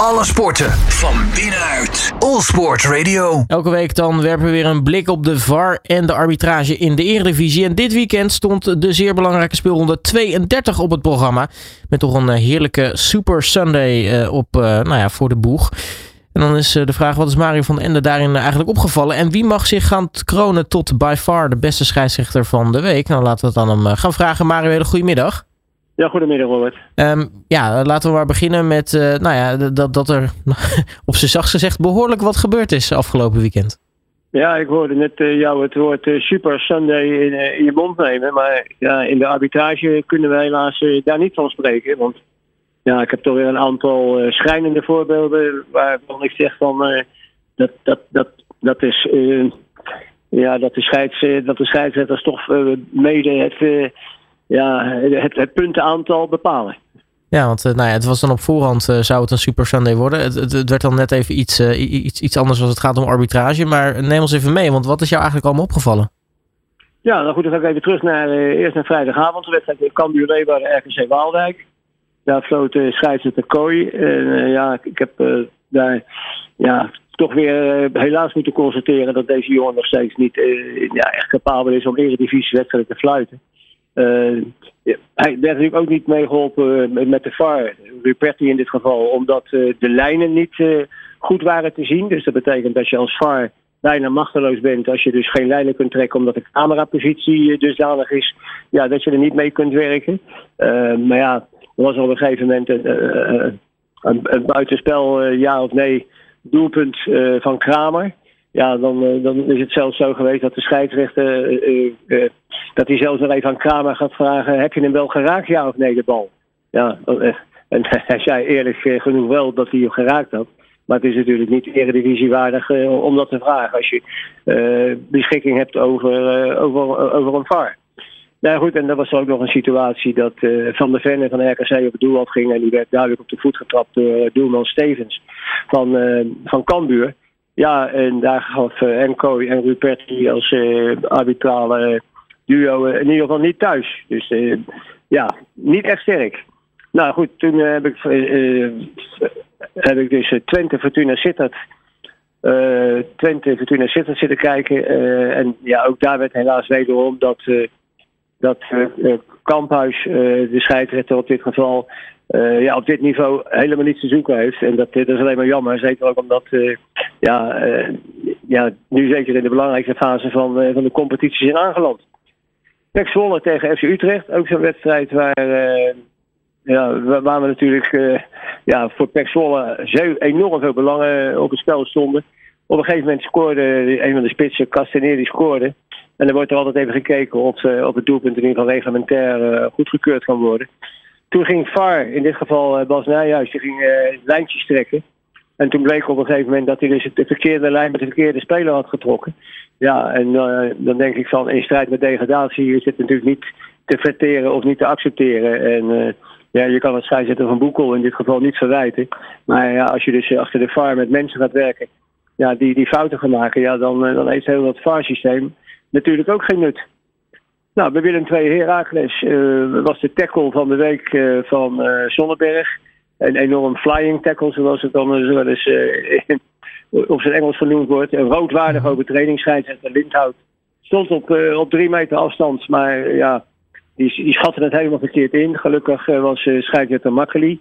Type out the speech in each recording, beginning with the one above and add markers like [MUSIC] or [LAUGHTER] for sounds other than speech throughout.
Alle sporten van binnenuit. All Sport Radio. Elke week dan werpen we weer een blik op de VAR en de arbitrage in de Eredivisie. En dit weekend stond de zeer belangrijke speelronde 32 op het programma. Met toch een eh, heerlijke Super Sunday eh, op, eh, nou ja, voor de boeg. En dan is de vraag, wat is Mario van Ende daarin eigenlijk opgevallen? En wie mag zich gaan kronen tot by far de beste scheidsrechter van de week? Nou, laten we het aan hem gaan vragen. Mario, hele goedemiddag. Ja, goedemiddag Robert. Um, ja, laten we maar beginnen met uh, nou ja, dat, dat er [LAUGHS] op zijn zachtst gezegd behoorlijk wat gebeurd is afgelopen weekend. Ja, ik hoorde net uh, jou het woord uh, Super Sunday in, in, je mond nemen. Maar ja, in de arbitrage kunnen we helaas daar niet van spreken. Want ja, ik heb toch weer een aantal schrijnende voorbeelden waarvan ik zeg van dat, dat, dat, dat is ja, dat de, scheids, dat de scheidsrechters toch mede het ja, het, het puntenaantal bepalen. Ja, want uh, nou ja, het was dan op voorhand uh, zou het een Super Sunday worden. Het, het, werd dan net even iets, uh, iets, iets anders als het gaat om arbitrage. Maar neem ons even mee, want wat is jou eigenlijk allemaal opgevallen? Ja, nou goed, dan ga ik even terug naar eerst naar vrijdagavond. De wedstrijd Cambuur bij RKC Waalwijk. Daar floot uh, scheidsrechter Kooi. En ja, ik heb daar ja, toch weer helaas moeten constateren dat deze jongen nog steeds niet ja, echt capabel is om eredivisie wedstrijden te fluiten. Uh, hij werd natuurlijk ook niet meegeholpen eh, met de VAR, Ruperti in dit geval, omdat uh, de lijnen niet goed waren te zien. Dus dat betekent dat je als VAR bijna machteloos bent als je dus geen lijnen kunt trekken omdat de camerapositie dusdanig is ja, dat je er niet mee kunt werken. maar ja, er was op een gegeven moment een buitenspel, ja of nee, doelpunt van Kramer ja, dan, eh, dan is het zelfs zo geweest dat de scheidsrechter, uh, uh, dat hij zelfs nog even aan Kramer gaat vragen, heb je hem wel geraakt, ja of nee, de bal? Ja, en [LAUGHS] hij zei eerlijk genoeg wel dat hij hem geraakt had. Maar het is natuurlijk niet eredivisiewaardig uh, om dat te vragen als je beschikking hebt over, over, over een VAR. Nou goed, en dat was ook nog een situatie dat Van der Venne van RKC op het doel afging. En die werd duidelijk op de voet getrapt door doelman Stevens van, van Cambuur. Ja, en daar gaf uh, Enco en Ruperti als uh, arbitrale duo uh, in ieder geval niet thuis. Dus ja, niet echt sterk. Nou goed, toen heb ik, ik dus Twente Fortuna Sittard. Twente Fortuna Sittard zitten kijken. en ja, ook daar werd helaas wederom dat, dat Kamphuis, de scheidsrechter op dit geval, ja, op dit niveau helemaal niets te zoeken heeft. En dat, dat is alleen maar jammer. Zeker ook omdat uh, ja, ja, nu zeker in de belangrijkste fase van, van de competitie zijn aangeland. Pek Zwolle tegen FC Utrecht. Ook zo'n wedstrijd waar, ja, waar we natuurlijk ja, voor Pek Zwolle enorm veel belangen op het spel stonden. Op een gegeven moment scoorde een van de spitsen, Castaneer, die scoorde. En dan wordt er altijd even gekeken of, of het doelpunt in ieder geval reglementair goedgekeurd kan worden. Toen ging VAR, in dit geval uh, Bas Nijhuis, die ging lijntjes trekken. En toen bleek op een gegeven moment dat hij dus de verkeerde lijn met de verkeerde speler had getrokken. Ja, en dan denk ik van in strijd met degradatie is dit natuurlijk niet te verteren of niet te accepteren. En ja, je kan het scheidsrechter van Boekel in dit geval niet verwijten. Maar ja, als je dus achter de VAR met mensen gaat werken ja, die, die fouten gaan maken, ja, dan, dan heeft heel dat VAR-systeem natuurlijk ook geen nut. Nou, bij Willem II Herakles uh, was de tackle van de week uh, van uh, Zonneberg. Een enorm flying tackle, zoals het dan zo wel eens [LAUGHS] op zijn Engels genoemd wordt. Een roodwaardig overtreding, scheidsrechter Lindhout. Stond op, op drie meter afstand, maar ja, die, die schatte het helemaal verkeerd in. Gelukkig was scheidsrechter Makkeli.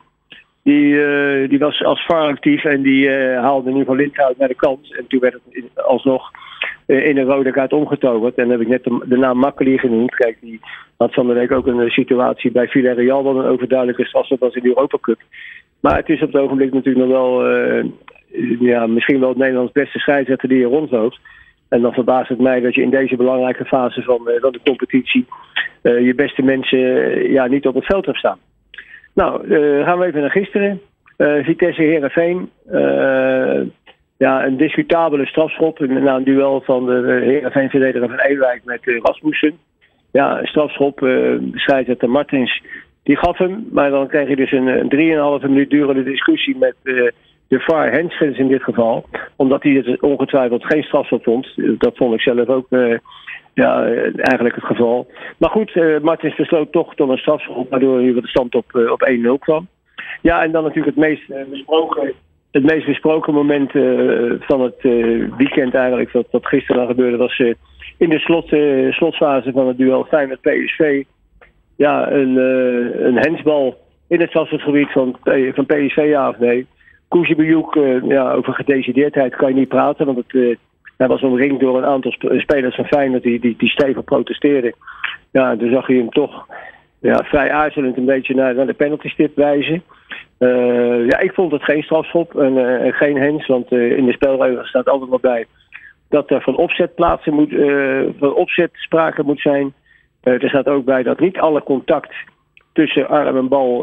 Die, die was als VAR actief en die haalde in ieder geval Lindhout naar de kant. En toen werd het alsnog eh, in een rode kaart omgetoverd. En dan heb ik net de, naam Makkeli genoemd. Kijk, die had van de week ook een eh, situatie bij Villarreal... wat een overduidelijke strafstop was in de Europa Cup. Maar het is op het ogenblik natuurlijk nog wel... Uh, ja, misschien wel het Nederlands beste scheidsrechter die er rondloopt. En dan verbaast het mij dat je in deze belangrijke fase van, van de competitie... Uh, je beste mensen ja, niet op het veld hebt staan. Nou, gaan we even naar gisteren. Vitesse Herenveen ja, een discutabele strafschop. Na een duel van de Heerenveen-verdediger van Ewijk met Rasmussen. Ja, strafschop. Uh, scheidsrechter Martins, die gaf hem. Maar dan kreeg je dus een, een 3,5 minuut durende discussie met de VAR Henschens in dit geval. Omdat hij het ongetwijfeld geen strafschop vond. Dat vond ik zelf ook ja, eigenlijk het geval. Maar goed, Martins besloot toch tot een strafschop. Waardoor hij de stand op, op 1-0 kwam. Ja, en dan natuurlijk het meest besproken, het meest besproken moment van het weekend eigenlijk, wat, wat gisteren gebeurde, was in de slot, slotfase van het duel Feyenoord-PSV. Ja, een, een hensbal in het strafschopgebied van, van PSV, ja of nee. Koesjebejoek, ja, over gedecideerdheid kan je niet praten, want het hij was omringd door een aantal spelers van Feyenoord die, die, die stevig protesteerden. Ja, toen zag je hem toch ja, vrij aarzelend een beetje naar, naar de penaltystip wijzen. Uh, ja, ik vond het geen strafschop en uh, geen hens, want uh, in de spelregels staat altijd wel bij dat er van opzet plaatsen moet, van opzet sprake moet zijn. er staat ook bij dat niet alle contact tussen arm en bal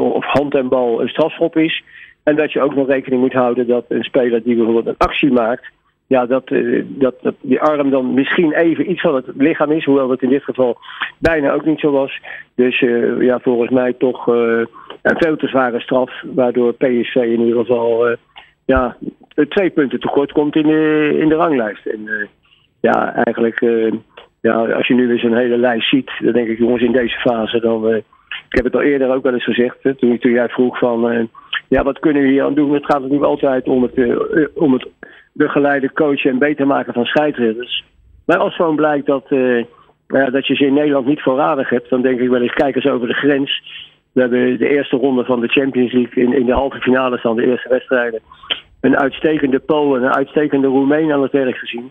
of hand en bal een strafschop is. En dat je ook nog rekening moet houden dat een speler die bijvoorbeeld een actie maakt, ja, dat, uh, dat, dat die arm dan misschien even iets van het lichaam is, hoewel dat in dit geval bijna ook niet zo was. Dus uh, ja, volgens mij toch uh, een veel te zware straf, waardoor PSV in ieder geval ja, twee punten tekort komt in de, in de ranglijst. En ja, eigenlijk, ja, als je nu weer zo'n hele lijst ziet, dan denk ik, jongens, in deze fase dan. ik heb het al eerder ook wel eens gezegd, toen, toen jij vroeg van, ja, wat kunnen we hier aan doen? Het gaat natuurlijk altijd om het, om het begeleiden, coachen en beter maken van scheidsrechters. Maar als gewoon blijkt dat, uh, ja, dat je ze in Nederland niet voorradig hebt, dan denk ik wel eens, kijk eens over de grens. We hebben de eerste ronde van de Champions League in, in de halve finale van de eerste wedstrijden. Een uitstekende Pool en een uitstekende Roemeen aan het werk gezien.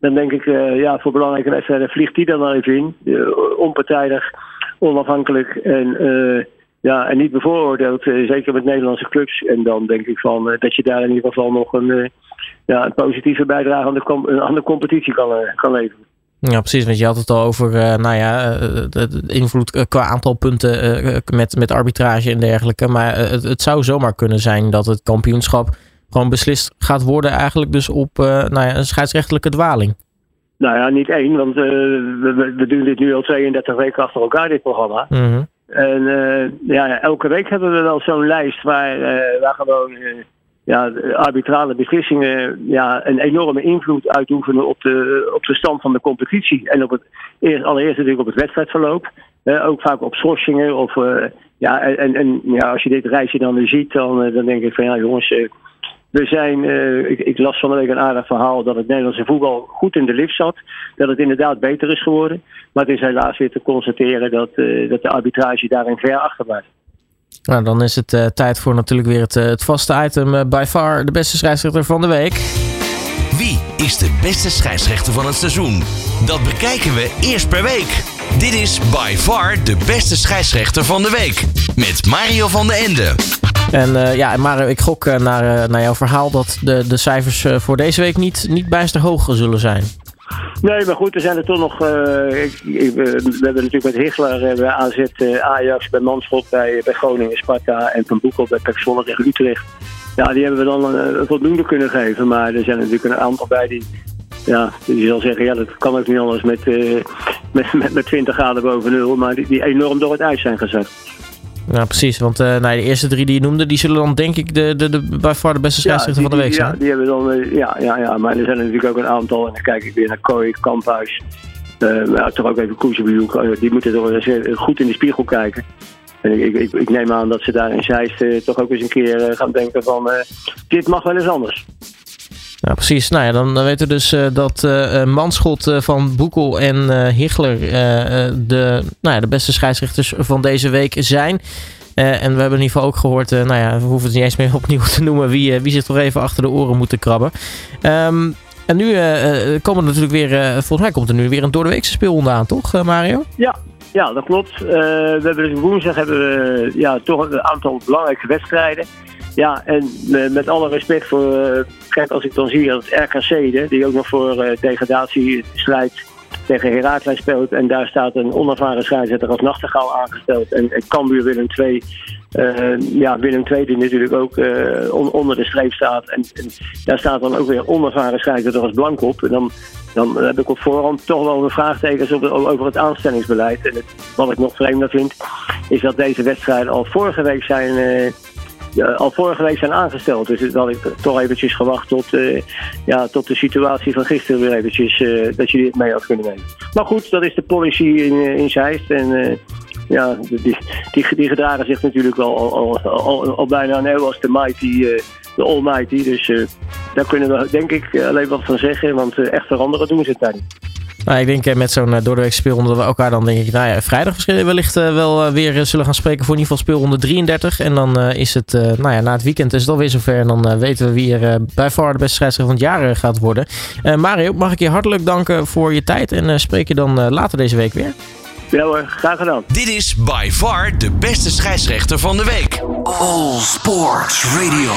Dan denk ik, uh, ja, voor belangrijke wedstrijden vliegt die dan maar even in. Uh, onpartijdig, onafhankelijk en, ja, en niet bevooroordeeld. zeker met Nederlandse clubs. En dan denk ik van, dat je daar in ieder geval nog een ja, een positieve bijdrage aan de, aan de competitie kan, eh, kan leveren. Ja, precies. Want je had het al over uh, nou ja, de invloed qua aantal punten uh, met, met arbitrage en dergelijke. Maar het, het, zou zomaar kunnen zijn dat het kampioenschap gewoon beslist gaat worden, eigenlijk dus op nou ja, een scheidsrechtelijke dwaling. Nou ja, niet één, want we, we, doen dit nu al 32 weken achter elkaar, dit programma. Mm En ja, elke week hebben we wel zo'n lijst waar, waar gewoon ja, arbitrale beslissingen ja, een enorme invloed uitoefenen op de, op de stand van de competitie. En op het, eerst, allereerst natuurlijk op het wedstrijdverloop. Uh, ook vaak op schorsingen. Of, uh, ja, en, en ja, als je dit reisje dan ziet, dan, uh, dan denk ik van ja jongens, we zijn, ik, ik, las van de week een aardig verhaal dat het Nederlandse voetbal goed in de lift zat. Dat het inderdaad beter is geworden. Maar het is helaas weer te constateren dat, dat de arbitrage daarin ver achter. Nou, dan is het uh, tijd voor natuurlijk weer het, uh, het vaste item. Uh, by far de beste scheidsrechter van de week. Wie is de beste scheidsrechter van het seizoen? Dat bekijken we eerst per week. Dit is by far de beste scheidsrechter van de week. Met Mario van de Ende. En ja, Mario, ik gok naar, naar jouw verhaal dat de, de cijfers voor deze week niet, niet bijster hoog zullen zijn. Nee, maar goed, er zijn er toch nog. Uh, ik, we hebben natuurlijk met Hichler, bij AZ, uh, Ajax, bij Manschot, bij, bij Groningen, Sparta en Van Boekel bij Pek tegen Utrecht. Ja, die hebben we dan voldoende kunnen geven. Maar er zijn natuurlijk een aantal bij die. Ja, die zal zeggen, ja, dat kan ook niet anders met, met, met, met 20 graden boven nul. Maar die, die enorm door het ijs zijn gezet. Ja, precies. Want uh, nou, de eerste drie die je noemde, die zullen dan denk ik de, de, de, by far de beste scheidsrechter van de week zijn. Ja, die hebben dan, uh, ja, ja, ja, maar er zijn er natuurlijk ook een aantal. En dan kijk ik weer naar Kooi, Kamphuis. Uh, maar toch ook even Koesjebejoek. die moeten toch goed in de spiegel kijken. En ik, ik, ik, neem aan dat ze daar in Zeist toch ook eens een keer gaan denken van... dit mag wel eens anders. Ja, precies. Nou ja, dan weten we dus uh, dat uh, Manschot uh, van Boekel en Hichler de, nou ja, de beste scheidsrechters van deze week zijn. en we hebben in ieder geval ook gehoord, nou ja, we hoeven het niet eens meer [LAUGHS] opnieuw te noemen, wie, wie zich toch even achter de oren moeten krabben. Um, en nu komen er natuurlijk weer, volgens mij komt er nu weer een doordeweekse speelronde aan, toch Mario? Ja, ja, dat klopt. we hebben dus woensdag hebben we ja, toch een aantal belangrijke wedstrijden. Ja, en met alle respect voor, uh, kijk als ik dan zie dat RKC, die ook nog voor uh, degradatie strijdt tegen Herakles speelt. En daar staat een onervaren scheidsrechter als Nachtegaal aangesteld. En, en Cambuur Willem 2, uh, ja, Willem 2 die natuurlijk ook uh, on, onder de streep staat. En, en, daar staat dan ook weer onervaren scheidsrechter als Blank op. En dan, dan heb ik op voorhand toch wel een vraagtekens over het aanstellingsbeleid. En het, wat ik nog vreemder vind, is dat deze wedstrijden al vorige week zijn al vorige week zijn aangesteld. Dus dat ik toch eventjes gewacht tot, uh, ja, tot de situatie van gisteren weer eventjes, uh, dat jullie het mee had kunnen nemen. Maar goed, dat is de policy in, in Zeist. En ja, die, die, die gedragen zich natuurlijk al, al, al, al bijna een eeuw als de Mighty, de Almighty. Dus daar kunnen we denk ik alleen wat van zeggen, want echt veranderen doen ze het daar niet. Nou, ik denk met zo'n doordeweekse speelronde dat we elkaar dan denk ik, nou ja, vrijdag wellicht wel weer zullen gaan spreken voor in ieder geval speelronde 33. En dan is het, nou ja, na het weekend is het alweer zover. En dan weten we wie er bij far de beste scheidsrechter van het jaar gaat worden. Mario, mag ik je hartelijk danken voor je tijd en spreek je dan later deze week weer. Ja hoor, graag gedaan. Dit is by far de beste scheidsrechter van de week. All Sports Radio.